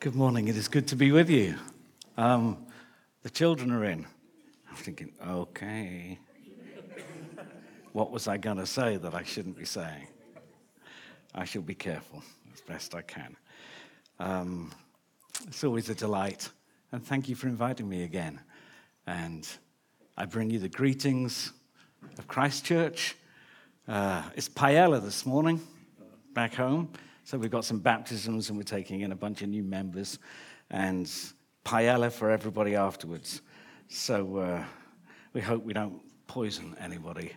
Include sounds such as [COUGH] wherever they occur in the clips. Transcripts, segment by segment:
Good morning. It is good to be with you. Um, the children are in. I'm thinking, okay, what was I going to say that I shouldn't be saying? I shall be careful as best I can. Um, it's always a delight, and thank you for inviting me again. And I bring you the greetings of Christchurch. Uh, it's paella this morning, back home. So we've got some baptisms and we're taking in a bunch of new members and paella for everybody afterwards. So uh, we hope we don't poison anybody.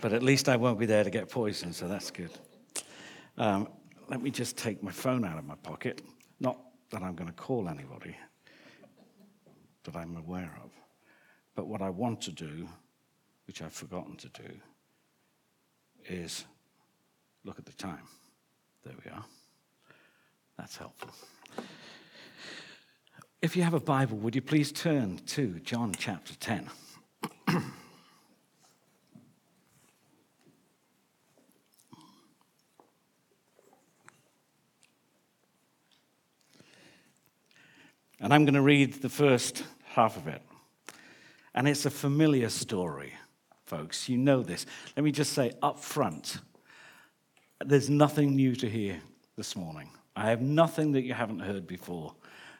But at least I won't be there to get poisoned, so that's good. Um, let me just take my phone out of my pocket. Not that I'm going to call anybody that I'm aware of. But what I want to do, which I've forgotten to do, is look at the time. There we are. That's helpful. If you have a Bible, would you please turn to John chapter 10? [CLEARS THROAT] and I'm going to read the first half of it. And it's a familiar story, folks. You know this. Let me just say up front there's nothing new to hear this morning. I have nothing that you haven't heard before,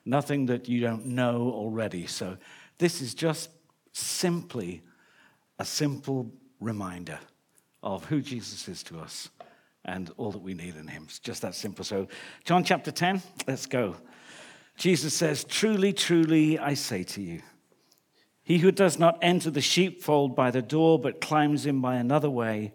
nothing that you don't know already. So this is just simply a simple reminder of who Jesus is to us and all that we need in him. It's just that simple. So, John chapter 10, let's go. Jesus says, Truly, truly, I say to you, he who does not enter the sheepfold by the door, but climbs in by another way,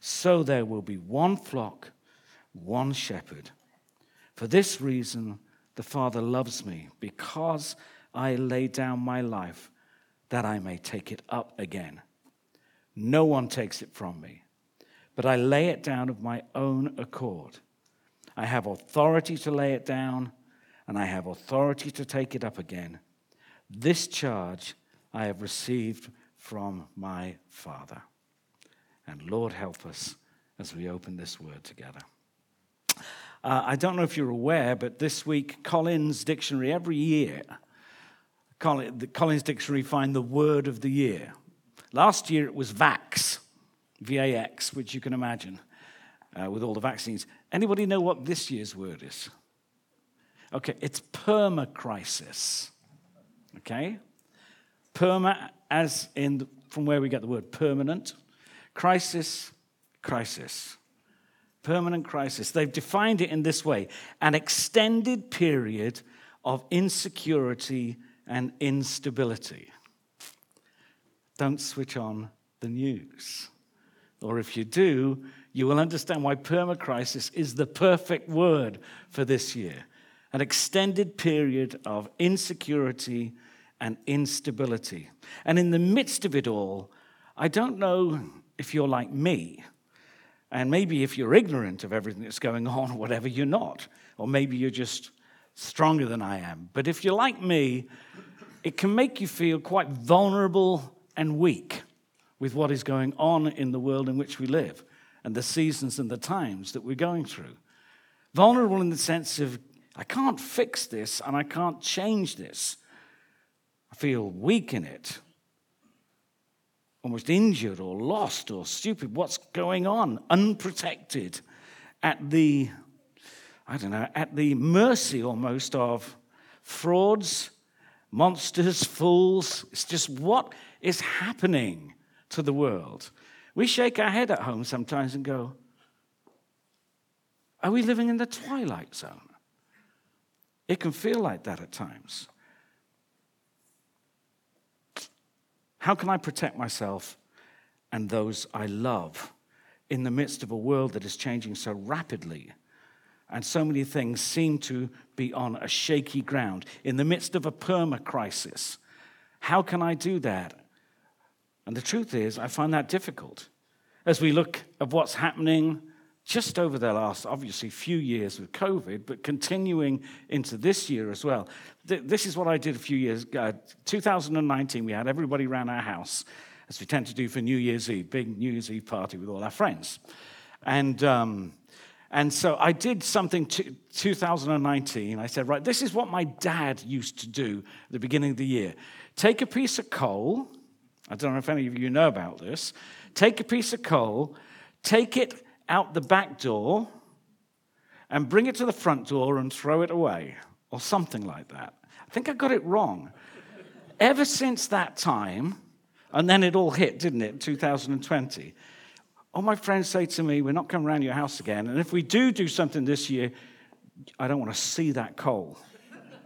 So there will be one flock, one shepherd. For this reason, the Father loves me, because I lay down my life that I may take it up again. No one takes it from me, but I lay it down of my own accord. I have authority to lay it down, and I have authority to take it up again. This charge I have received from my Father. And Lord, help us as we open this word together. Uh, I don't know if you're aware, but this week, Collins Dictionary, every year, the Collins Dictionary find the word of the year. Last year it was VAX, V A X, which you can imagine uh, with all the vaccines. Anybody know what this year's word is? Okay, it's permacrisis. Okay? Perma, as in the, from where we get the word permanent. Crisis, crisis. Permanent crisis. They've defined it in this way an extended period of insecurity and instability. Don't switch on the news. Or if you do, you will understand why permacrisis is the perfect word for this year an extended period of insecurity and instability. And in the midst of it all, I don't know if you're like me, and maybe if you're ignorant of everything that's going [LAUGHS] on, whatever, you're not. Or maybe you're just stronger than I am. But if you're like me, it can make you feel quite vulnerable and weak with what is going on in the world in which we live and the seasons and the times that we're going through. Vulnerable in the sense of, I can't fix this and I can't change this. I feel weak in it, almost injured or lost or stupid. What's going on? Unprotected at the, I don't know, at the mercy almost of frauds, monsters, fools. It's just what is happening to the world. We shake our head at home sometimes and go, Are we living in the twilight zone? It can feel like that at times. How can I protect myself and those I love in the midst of a world that is changing so rapidly? And so many things seem to be on a shaky ground in the midst of a perma crisis. How can I do that? And the truth is, I find that difficult. As we look at what's happening just over the last, obviously, few years with COVID, but continuing into this year as well. This is what I did a few years ago. 2019, we had everybody around our house, as we tend to do for New Year's Eve, big New Year's Eve party with all our friends. And, um, and so I did something to 2019. I said, right, this is what my dad used to do at the beginning of the year. Take a piece of coal, I don't know if any of you know about this. Take a piece of coal, take it out the back door, and bring it to the front door and throw it away, or something like that. I think I got it wrong. Ever since that time, and then it all hit, didn't it, 2020? All my friends say to me, We're not coming around your house again. And if we do do something this year, I don't want to see that coal.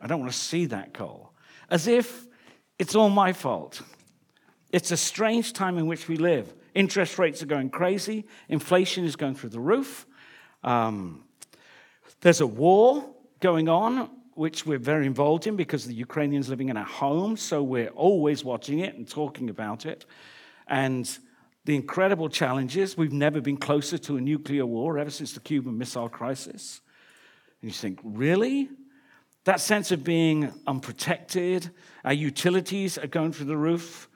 I don't want to see that coal. As if it's all my fault. It's a strange time in which we live. Interest rates are going crazy, inflation is going through the roof. Um, there's a war going on, which we're very involved in because the Ukrainians living in our home, so we're always watching it and talking about it. And the incredible challenges. We've never been closer to a nuclear war ever since the Cuban Missile Crisis. And you think, really? That sense of being unprotected, our utilities are going through the roof.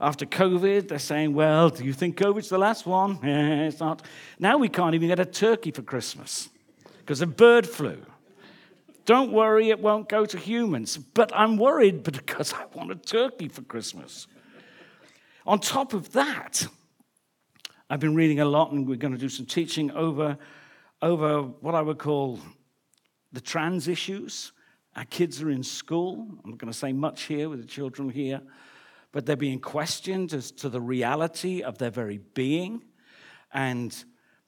After COVID, they're saying, well, do you think COVID's the last one? [LAUGHS] it's not. Now we can't even get a turkey for Christmas because of bird flu. Don't worry, it won't go to humans. But I'm worried [LAUGHS] because I want a turkey for Christmas. On top of that, I've been reading a lot, and we're going to do some teaching over, over what I would call the trans issues. Our kids are in school. I'm not going to say much here with the children here but they're being questioned as to the reality of their very being and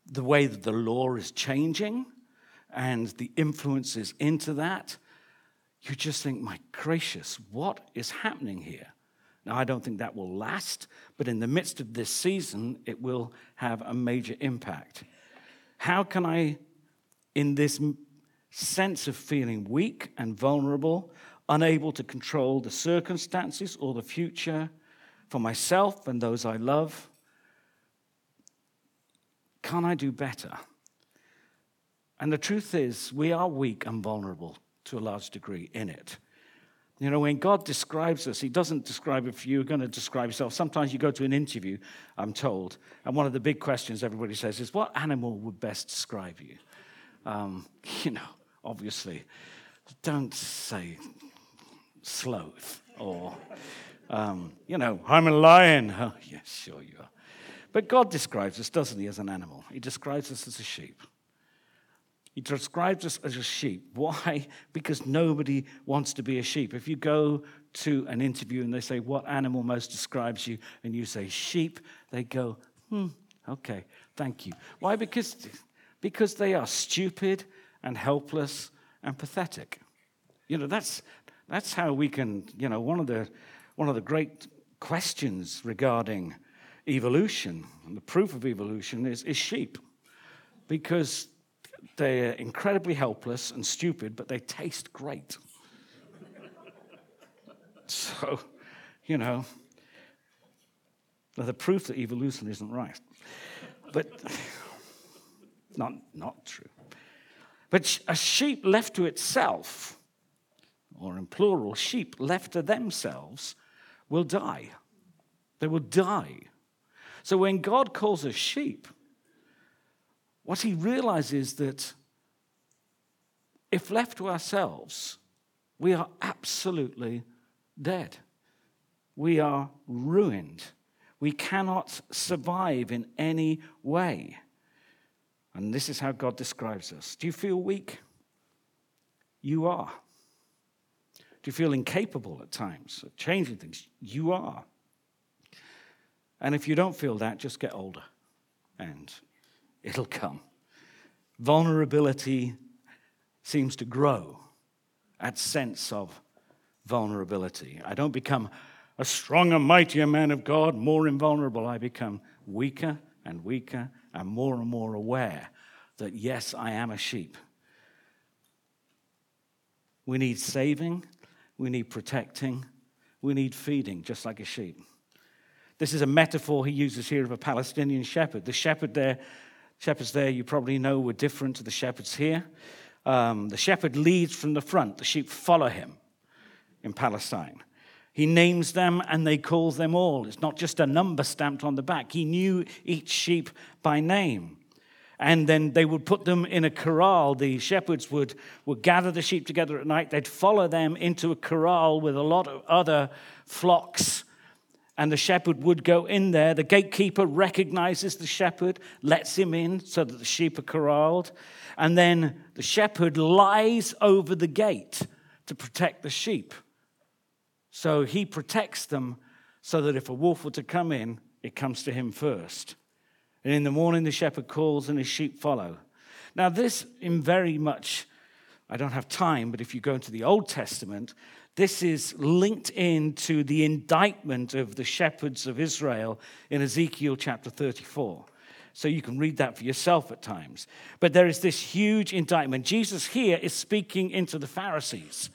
the way that the law is changing and the influences into that. You just think, my gracious, what is happening here? Now, I don't think that will last, but in the midst of this season, it will have a major impact. How can I, in this sense of feeling weak and vulnerable, unable to control the circumstances or the future for myself and those I love? Can I do better? And the truth is, we are weak and vulnerable to a large degree in it. You know, when God describes us, He doesn't describe if you're going to describe yourself. Sometimes you go to an interview, I'm told, and one of the big questions everybody says is, What animal would best describe you? Um, [LAUGHS] you know, obviously, don't say sloth or, um, you know, I'm a lion. [LAUGHS] Oh, yes, sure you are. But God describes us, doesn't He, as an animal? He describes us as a sheep. He describes us as a sheep. Why? [LAUGHS] Because nobody wants to be a sheep. If you go to an interview and they say, What animal most describes you? and you say, Sheep, they go, Hmm, okay, thank you. Why? Because, because they are stupid and helpless and pathetic. You know, that's, that's how we can, you know, one of the, one of the great questions regarding evolution and the proof of evolution is, is sheep. Because they're incredibly helpless and stupid, but they taste great. [LAUGHS] so, you know, the proof that evolution isn't right. But [LAUGHS] not, not true. But a sheep left to itself, or in plural, sheep left to themselves, will die. They will die. So when God calls us sheep, what he realizes is that if left to ourselves, we are absolutely dead. We are ruined. We cannot survive in any way. And this is how God describes us. Do you feel weak? You are. Do you feel incapable at times of changing things? You are. And if you don't feel that, just get older and it'll come. Vulnerability seems to grow at sense of vulnerability. I don't become a stronger, mightier man of God, more invulnerable. I become weaker and weaker and more and more aware that, yes, I am a sheep. We need saving, we need protecting, we need feeding, just like a sheep. This is a metaphor he uses here of a Palestinian shepherd. The shepherd there, shepherds there, you probably know, were different to the shepherds here. Um, the shepherd leads from the front, the sheep follow him in Palestine. He names them and they call them all. It's not just a number stamped on the back. He knew each sheep by name. And then they would put them in a corral. The shepherds would, would gather the sheep together at night. They'd follow them into a corral with a lot of other flocks and the shepherd would go in there. The gatekeeper recognizes the shepherd, lets him in so that the sheep are corralled. And then the shepherd lies over the gate to protect the sheep. So he protects them so that if a wolf were to come in, it comes to him first. And in the morning, the shepherd calls and his sheep follow. Now, this, in very much, I don't have time, but if you go into the Old Testament, this is linked into the indictment of the shepherds of Israel in Ezekiel chapter 34. So you can read that for yourself at times. But there is this huge indictment. Jesus here is speaking into the Pharisees.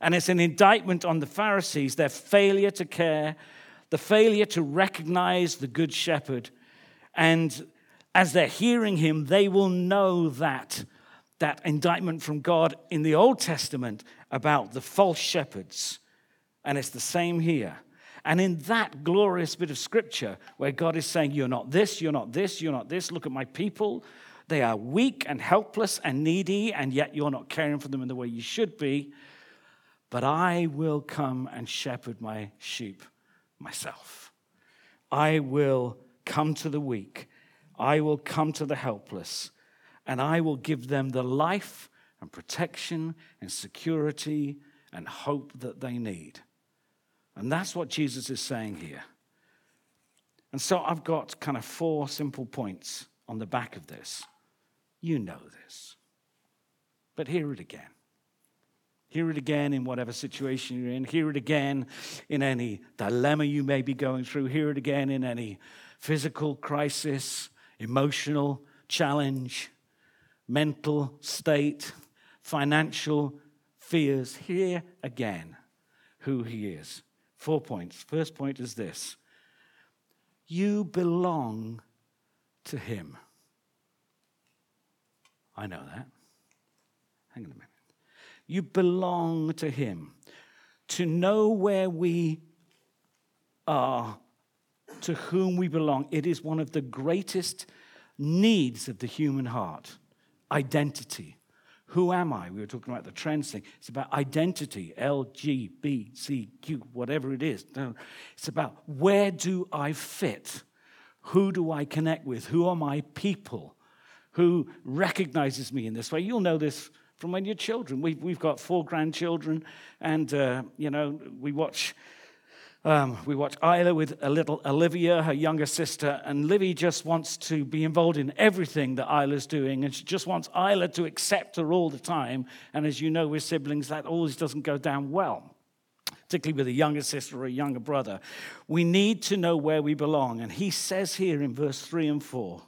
And it's an indictment on the Pharisees, their failure to care, the failure to recognize the good shepherd. And as they're hearing him, they will know that that indictment from God in the Old Testament about the false shepherds. And it's the same here. And in that glorious bit of scripture where God is saying, You're not this, you're not this, you're not this, look at my people. They are weak and helpless and needy, and yet you're not caring for them in the way you should be. But I will come and shepherd my sheep myself. I will come to the weak. I will come to the helpless and I will give them the life and protection and security and hope that they need. And that's what Jesus is saying here. And so I've got kind of four simple points on the back of this. You know this. But hear it again. Hear it again in whatever situation you're in. Hear it again in any dilemma you may be going through. Hear it again in any physical crisis, emotional challenge mental state, financial fears. Hear again who he is. Four points. First point is this you belong to him. I know that. Hang on a minute. You belong to him. To know where we are, to whom we belong, it is one of the greatest needs of the human heart identity. Who am I? We were talking about the trends thing. It's about identity, L, G, B, C, Q, whatever it is. It's about where do I fit? Who do I connect with? Who are my people? Who recognizes me in this way? You'll know this from when you're children. We've, we've got four grandchildren, and, uh, you know, we watch Um, we watch Isla with a little Olivia, her younger sister, and Livy just wants to be involved in everything that Isla's doing, and she just wants Isla to accept her all the time. And as you know, with siblings, that always doesn't go down well, particularly with a younger sister or a younger brother. We need to know where we belong. And he says here in verse 3 and 4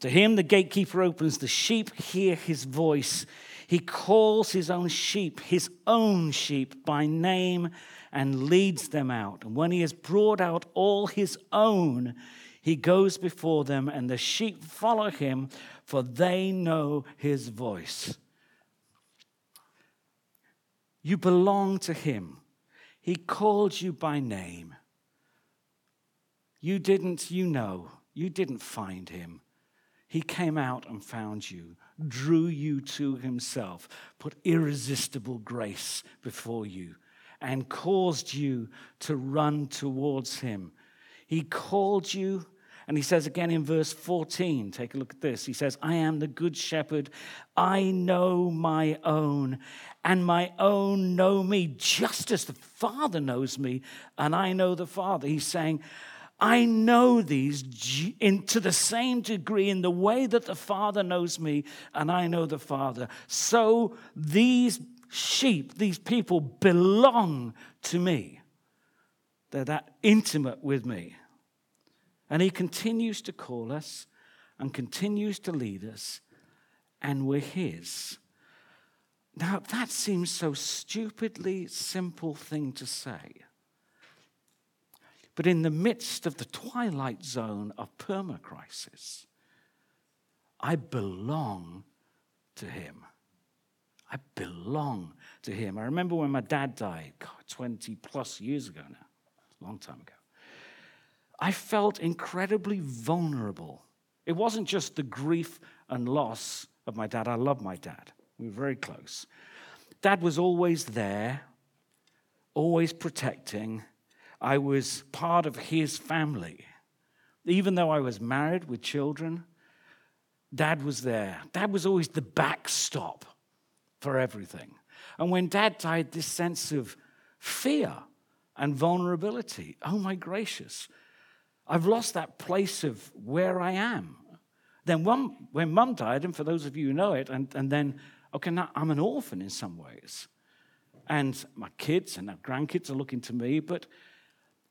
To him the gatekeeper opens, the sheep hear his voice. He calls his own sheep, his own sheep, by name and leads them out. And when he has brought out all his own, he goes before them, and the sheep follow him, for they know his voice. You belong to him. He called you by name. You didn't, you know, you didn't find him. He came out and found you, drew you to himself, put irresistible grace before you and caused you to run towards him. He called you, and he says again in verse 14, take a look at this. He says, I am the good shepherd. I know my own, and my own know me just as the Father knows me, and I know the Father. He's saying, I know these in, to the same degree in the way that the Father knows me and I know the Father. So these sheep, these people belong to me. They're that intimate with me. And he continues to call us and continues to lead us, and we're his. Now, that seems so stupidly simple thing to say. But in the midst of the twilight zone of permacrisis, I belong to him. I belong to him. I remember when my dad died, God, 20 plus years ago now, a long time ago. I felt incredibly vulnerable. It wasn't just the grief and loss of my dad. I love my dad. We were very close. Dad was always there, always protecting. I was part of his family. Even though I was married with children, dad was there. Dad was always the backstop for everything. And when dad died, this sense of fear and vulnerability oh my gracious, I've lost that place of where I am. Then when, when mum died, and for those of you who know it, and, and then, okay, now I'm an orphan in some ways. And my kids and our grandkids are looking to me, but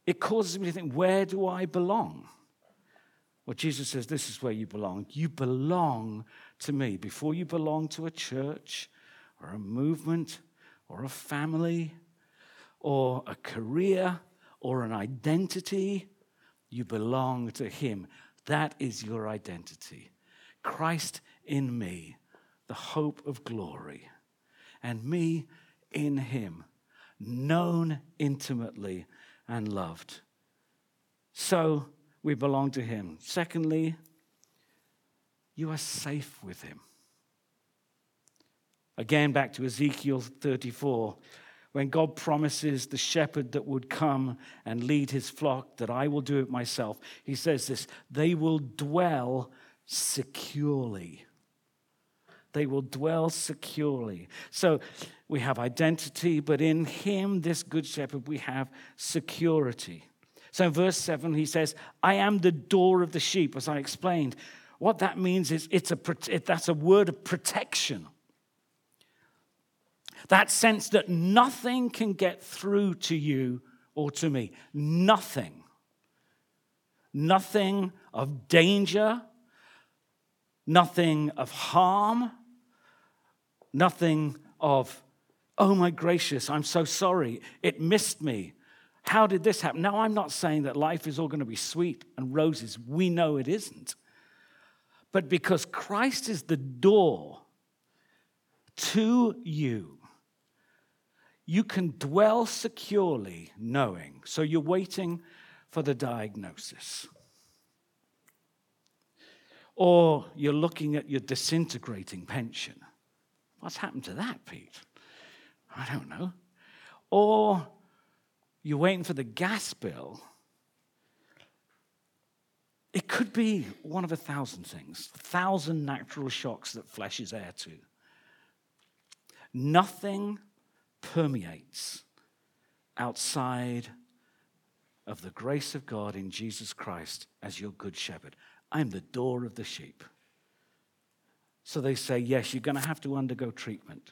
it causes me to think, where do I belong? Well, Jesus says, this is where you belong. You belong to me. Before you belong to a church, or a movement or a family or a career or an identity. You belong to Him. That is your identity. Christ in me, the hope of glory, and me in Him, known intimately and loved. So we belong to Him. Secondly, you are safe with Him. Again, back to Ezekiel 34, when God promises the shepherd that would come and lead his flock, that I will do it myself, he says this they will dwell securely. They will dwell securely. So we have identity, but in him, this good shepherd, we have security. So in verse 7, he says, I am the door of the sheep, as I explained. What that means is it's a, that's a word of protection. That sense that nothing can get through to you or to me. Nothing. Nothing of danger, nothing of harm, nothing of, oh my gracious, I'm so sorry, it missed me. How did this happen? Now, I'm not saying that life is all going to be sweet and roses. We know it isn't. But because Christ is the door to you, you can dwell securely knowing. So you're waiting for the diagnosis. Or you're looking at your disintegrating pension. What's happened to that, Pete? I don't know. Or you're waiting for the gas bill. It could be one of a thousand things, a thousand natural shocks that flesh is heir to. Nothing permeates outside of the grace of God in Jesus Christ as your good shepherd. I'm the door of the sheep. So they say, yes, you're going to have to undergo treatment.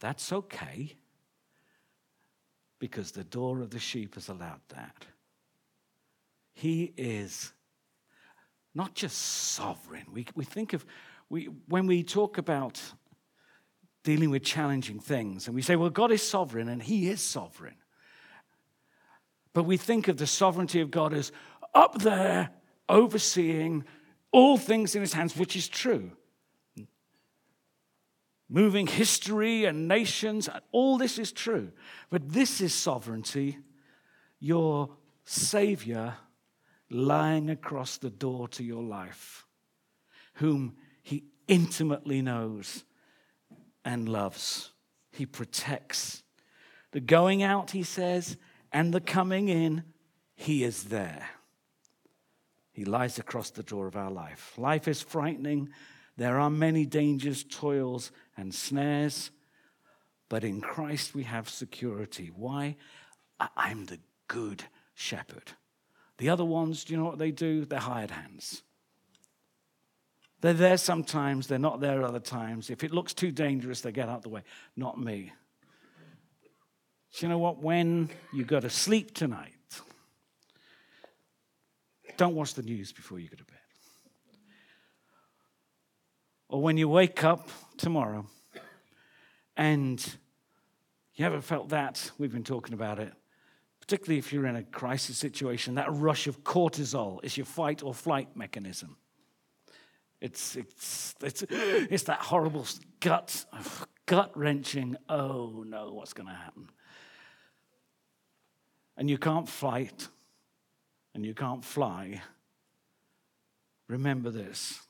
That's okay because the door of the sheep has allowed that. He is not just sovereign. We, we think of, we, when we talk about dealing with challenging things, and we say, well, God is sovereign, and He is sovereign. But we think of the sovereignty of God as up there, overseeing all things in His hands, which is true. Moving history and nations, all this is true. But this is sovereignty. Your Savior lying across the door to your life, whom He intimately knows and loves. He protects. The going out, He says, and the coming in, He is there. He lies across the door of our life. Life is frightening. There are many dangers, toils, and snares, but in Christ we have security. Why? I'm the good shepherd. The other ones, do you know what they do? They're hired hands. They're there sometimes, they're not there other times. If it looks too dangerous, they get out the way. Not me. You know what? When you go to sleep tonight, don't watch the news before you go to bed. Or when you wake up tomorrow and you haven't felt that, we've been talking about it, particularly if you're in a crisis situation, that rush of cortisol is your fight or flight mechanism. It's, it's, it's, it's that horrible gut, gut wrenching, oh no, what's going to happen? And you can't fight and you can't fly. Remember this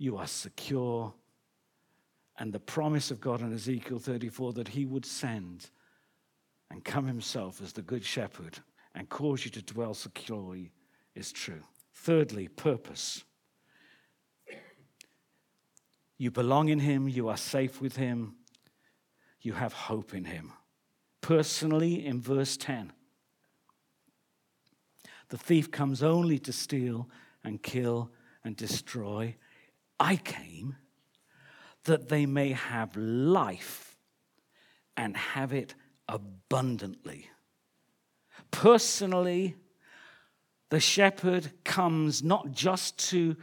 you are secure. And the promise of God in Ezekiel 34 that he would send and come himself as the good shepherd and cause you to dwell securely is true. Thirdly, purpose. You belong in him, you are safe with him, you have hope in him. Personally, in verse 10, the thief comes only to steal and kill and destroy. I came that they may have life and have it abundantly. Personally, the shepherd comes not just to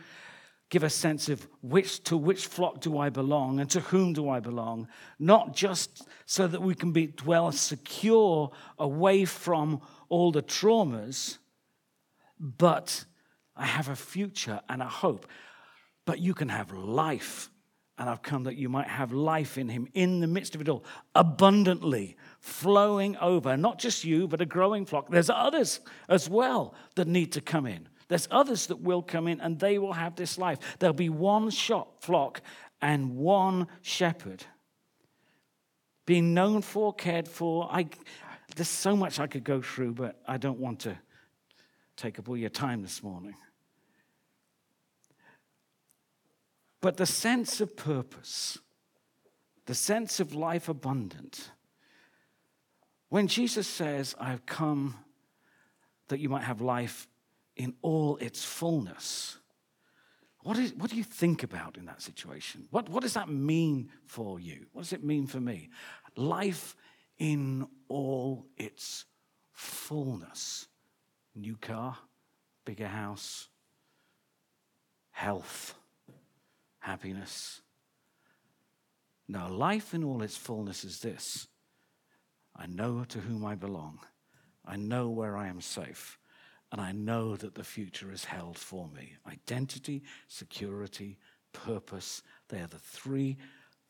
give a sense of which to which flock do I belong and to whom do I belong, not just so that we can be dwell secure away from all the traumas, but I have a future and a hope. But you can have life and I've come that you might have life in him in the midst of it all, abundantly flowing over, not just you, but a growing flock. There's others as well that need to come in. There's others that will come in and they will have this life. There'll be one shot flock and one shepherd. Being known for, cared for. I, there's so much I could go through, but I don't want to take up all your time this morning. But the sense of purpose, the sense of life abundant, when Jesus says, I've come that you might have life in all its fullness, what, is, what do you think about in that situation? What, what does that mean for you? What does it mean for me? Life in all its fullness. New car, bigger house, health happiness. Now, life in all its fullness is this I know to whom I belong, I know where I am safe, and I know that the future is held for me. Identity, security, purpose, they are the three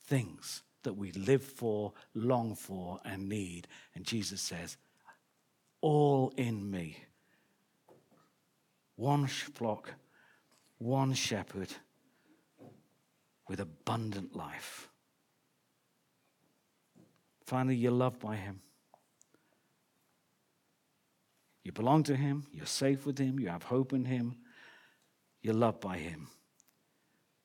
things that we live for, long for, and need. And Jesus says, All in me. One flock, one shepherd with abundant life. Finally, you're loved by Him. You belong to Him, you're safe with Him, you have hope in Him, you're loved by Him.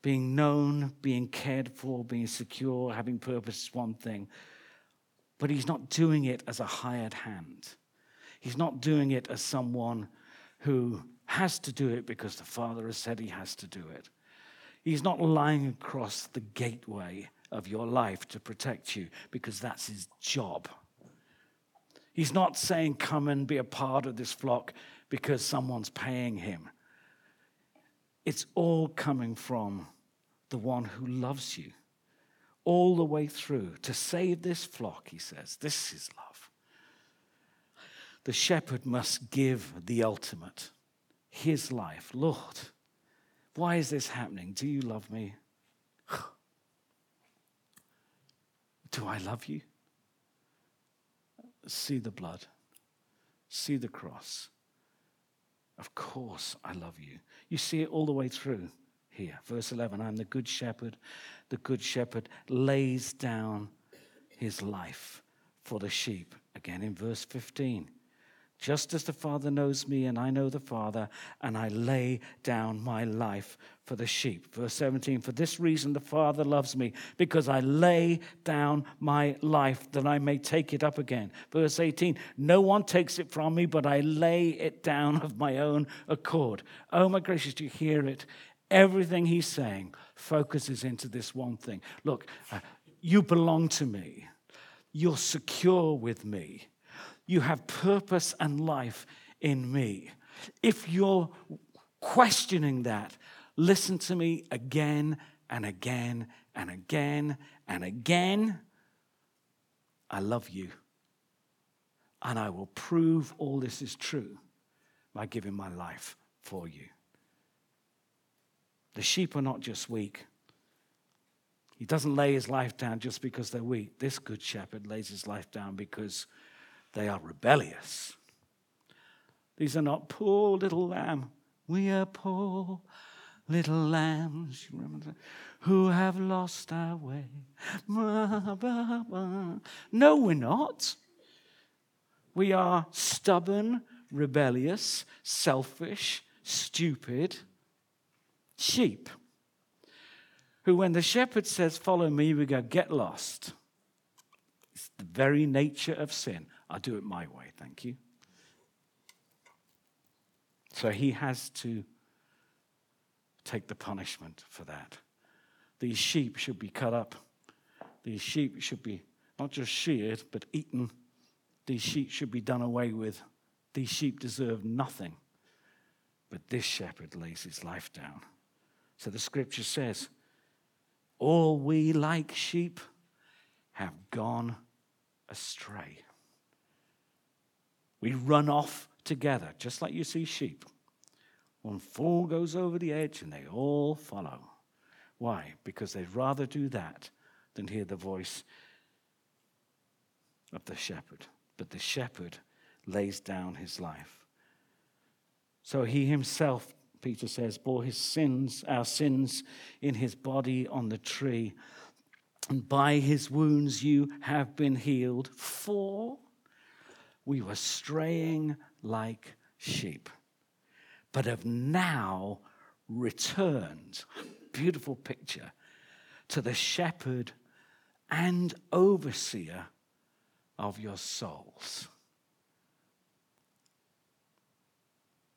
Being known, being cared for, being secure, having purpose is one thing. But he's not doing it as a hired hand. He's not doing it as someone who has to do it because the Father has said he has to do it. He's not lying across the gateway of your life to protect you because that's his job. He's not saying, Come and be a part of this flock because someone's paying him. It's all coming from the one who loves you all the way through to save this flock, he says. This is love. The shepherd must give the ultimate, his life. Lord, why is this happening? Do you love me? [SIGHS] Do I love you? See the blood, see the cross. Of course, I love you. You see it all the way through here. Verse 11 I'm the good shepherd. The good shepherd lays down his life for the sheep. Again in verse 15 just as the Father knows me and I know the Father, and I lay down my life for the sheep. Verse 17, for this reason the Father loves me, because I lay down my life that I may take it up again. Verse 18, no one takes it from me, but I lay it down of my own accord. Oh my gracious, do you hear it? Everything he's saying focuses into this one thing. Look, uh, you belong to me. You're secure with me you have purpose and life in me. If you're questioning that, listen to me again and again and again and again. I love you. And I will prove all this is true by giving my life for you. The sheep are not just weak. He doesn't lay his life down just because they're weak. This good shepherd lays his life down because they are rebellious. These are not poor little lamb. We are poor little lambs? Who have lost our way. No, we're not. We are stubborn, rebellious, selfish, stupid sheep. Who, when the shepherd says, Follow me, we go, Get lost. It's the very nature of sin. I'll do it my way, thank you. So he has to take the punishment for that. These sheep should be cut up. These sheep should be not just sheared, but eaten. These sheep should be done away with. These sheep deserve nothing. But this shepherd lays his life down. So the scripture says, All we like sheep have gone astray. We run off together, just like you see sheep. One fool goes over the edge and they all follow. Why? Because they'd rather do that than hear the voice of the shepherd. But the shepherd lays down his life. So he himself, Peter says, bore his sins, our sins, in his body on the tree. And by his wounds you have been healed. For we were straying like sheep, but have now returned. Beautiful picture to the shepherd and overseer of your souls.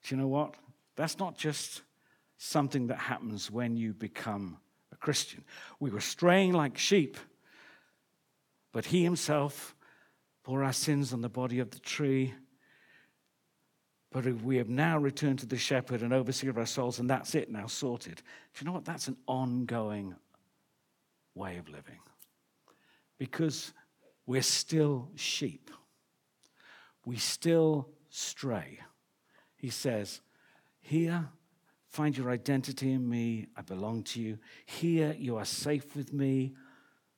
Do you know what? That's not just something that happens when you become a Christian. We were straying like sheep, but he himself bore our sins on the body of the tree. But we have now returned to the shepherd and overseer of our souls, and that's it now sorted. Do you know what? That's an ongoing way of living. Because we're still sheep. We still stray. He says, Here, find your identity in me. I belong to you. Here, you are safe with me.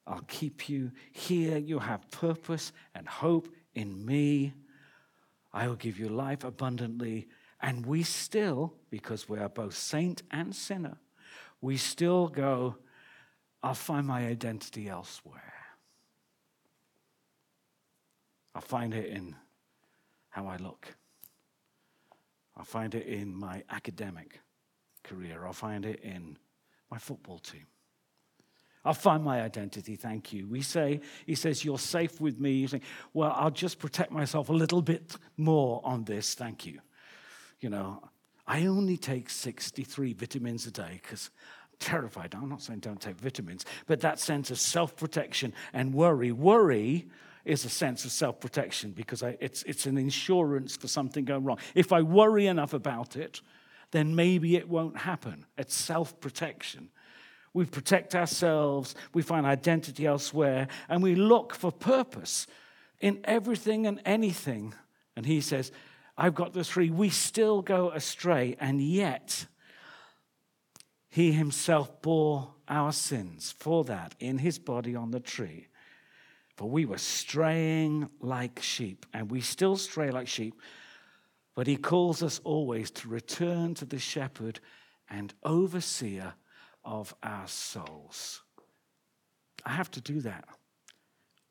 I'll keep you. Here you have purpose and hope in me. I will give you life abundantly. And we still, because we are both saint and sinner, we still go, I'll find my identity elsewhere. I'll find it in how I look. I'll find it in my academic career. I'll find it in my football team. I'll find my identity, thank you. We say, he says, You're safe with me. You say, Well, I'll just protect myself a little bit more on this, thank you. You know, I only take 63 vitamins a day because I'm terrified. I'm not saying don't take vitamins, but that sense of self protection and worry. Worry is a sense of self protection because I, it's, it's an insurance for something going wrong. If I worry enough about it, then maybe it won't happen. It's self protection. We protect ourselves, we find identity elsewhere, and we look for purpose in everything and anything. And he says, I've got the three. We still go astray, and yet he himself bore our sins for that in his body on the tree. For we were straying like sheep, and we still stray like sheep. But he calls us always to return to the shepherd and overseer of our souls. I have to do that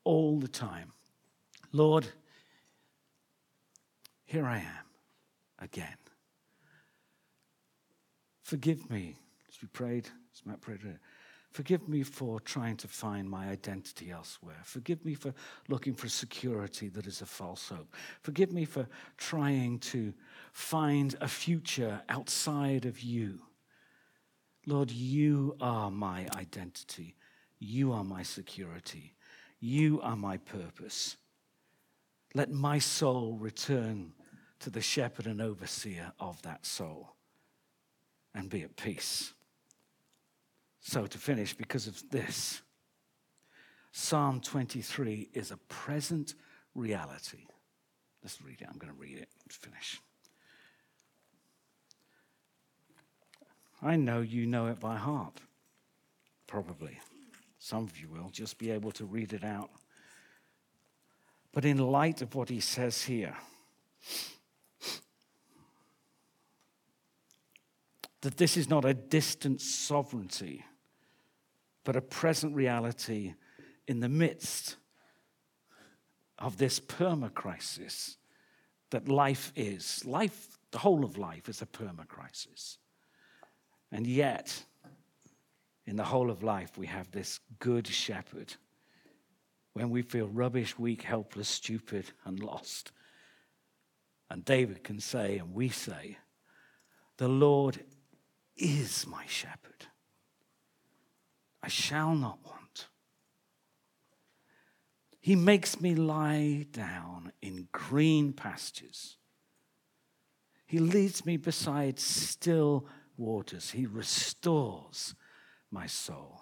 all the time. Lord, here I am again. Forgive me, as we prayed, as Matt prayed, forgive me for trying to find my identity elsewhere. Forgive me for looking for security that is a false hope. Forgive me for trying to find a future outside of you. Lord, you are my identity. You are my security. You are my purpose. Let my soul return to the shepherd and overseer of that soul and be at peace. So, to finish, because of this, Psalm 23 is a present reality. Let's read it. I'm going to read it and finish. I know you know it by heart. Probably. Some of you will just be able to read it out. But in light of what he says here, that this is not a distant sovereignty, but a present reality in the midst of this perma crisis that life is. Life, the whole of life, is a perma crisis. And yet, in the whole of life, we have this good shepherd. When we feel rubbish, weak, helpless, stupid, and lost. And David can say, and we say, The Lord is my shepherd. I shall not want. He makes me lie down in green pastures. He leads me beside still waters. He restores my soul.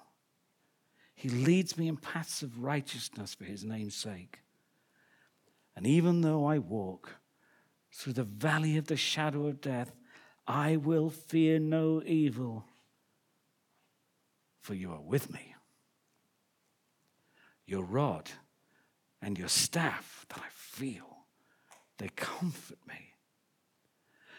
He leads me in paths of righteousness for his name's sake. And even though I walk through the valley of the shadow of death, I will fear no evil, for you are with me. Your rod and your staff that I feel, they comfort me.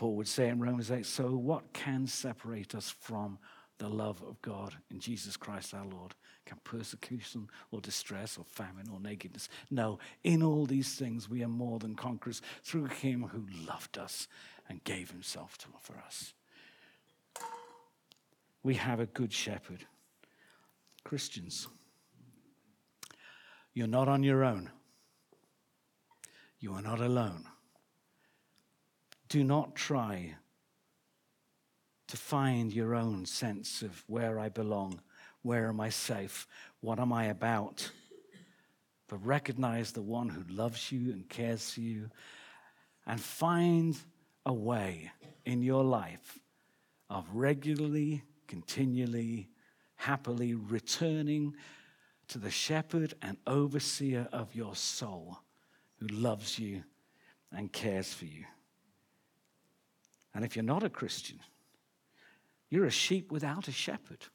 Paul would say in Romans 8 So, what can separate us from the love of God in Jesus Christ our Lord? Can persecution or distress or famine or nakedness? No, in all these things we are more than conquerors through him who loved us and gave himself to, for us. We have a good shepherd. Christians, you're not on your own. You are not alone do not try to find your own sense of where I belong, where am I safe, what am I about, but recognize the one who loves you and cares for you, and find a way in your life of regularly, continually, happily returning to the shepherd and overseer of your soul who loves you and cares for you. And if you're not a Christian, you're a sheep without a shepherd.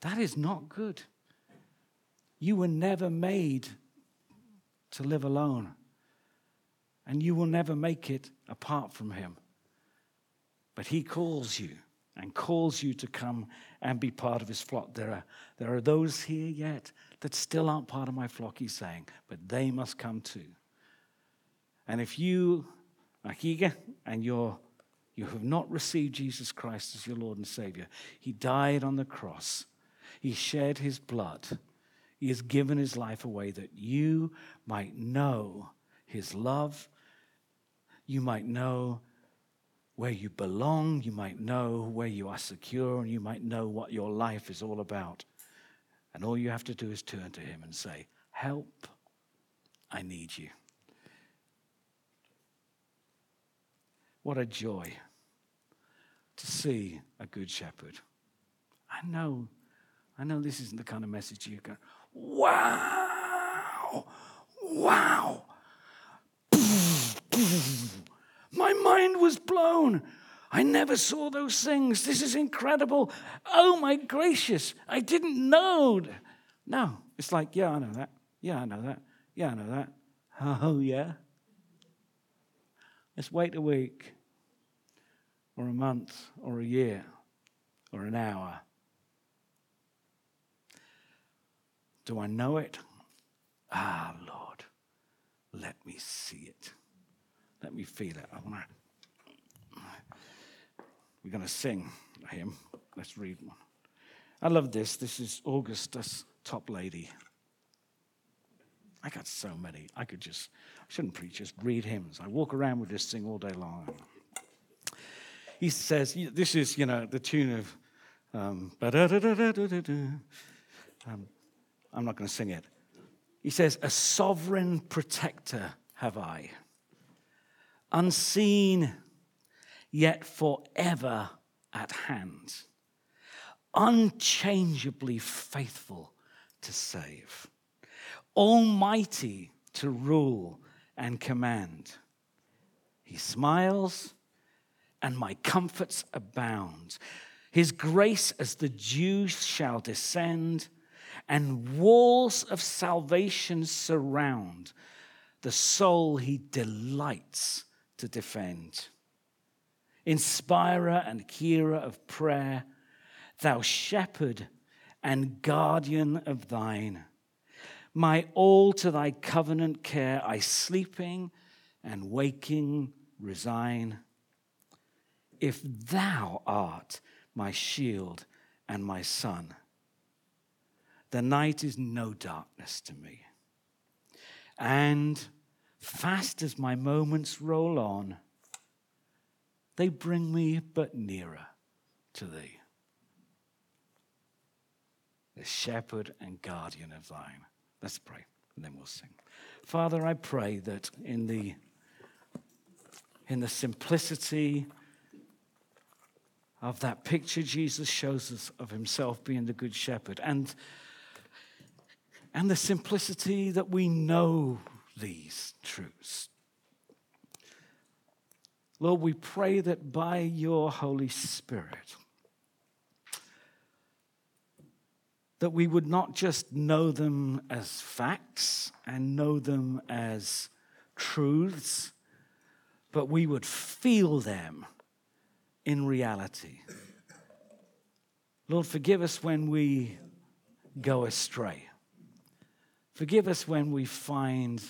That is not good. You were never made to live alone, and you will never make it apart from Him. But He calls you and calls you to come and be part of His flock. There are, there are those here yet that still aren't part of my flock, He's saying, but they must come too. And if you eager and you're, you have not received Jesus Christ as your Lord and Savior, He died on the cross, He shed His blood, He has given His life away that you might know His love, you might know where you belong, you might know where you are secure, and you might know what your life is all about. And all you have to do is turn to Him and say, Help, I need you. What a joy to see a good shepherd. I know, I know this isn't the kind of message you go, wow, wow. [LAUGHS] My mind was blown. I never saw those things. This is incredible. Oh my gracious, I didn't know. No, it's like, yeah, I know that. Yeah, I know that. Yeah, I know that. [LAUGHS] Oh, yeah. Let's wait a week, or a month, or a year, or an hour. Do I know it? Ah, Lord, let me see it. Let me feel it. I want to. We're going to sing a hymn. Let's read one. I love this. This is Augustus Toplady. I got so many. I could just, I shouldn't preach, just read hymns. I walk around with this thing all day long. He says, this is, you know, the tune of, um, um, I'm not going to sing it. He says, A sovereign protector have I, unseen, yet forever at hand, unchangeably faithful to save almighty to rule and command. He smiles, and my comforts abound. His grace as the dew shall descend, and walls of salvation surround the soul he delights to defend. Inspirer and hearer of prayer, thou shepherd and guardian of thine my all to thy covenant care, I sleeping and waking resign. If thou art my shield and my sun, the night is no darkness to me. And fast as my moments roll on, they bring me but nearer to thee, the shepherd and guardian of thine. Let's pray, and then we'll sing. Father, I pray that in the, in the simplicity of that picture Jesus shows us of himself being the good shepherd, and, and the simplicity that we know these truths. Lord, we pray that by your Holy Spirit, that we would not just know them as facts and know them as truths, but we would feel them in reality. Lord, forgive us when we go astray. Forgive us when we find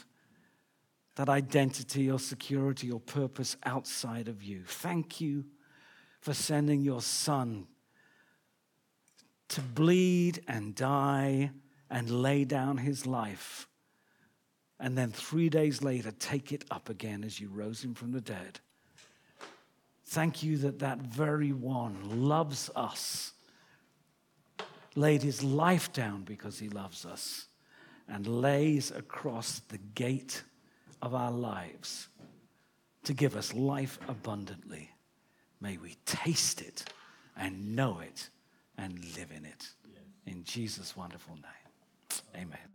that identity or security or purpose outside of you. Thank you for sending your Son to bleed and die and lay down his life, and then three days later take it up again as you rose him from the dead. Thank you that that very one loves us, laid his life down because he loves us, and lays across the gate of our lives to give us life abundantly. May we taste it and know it and live in it. In Jesus' wonderful name. Amen.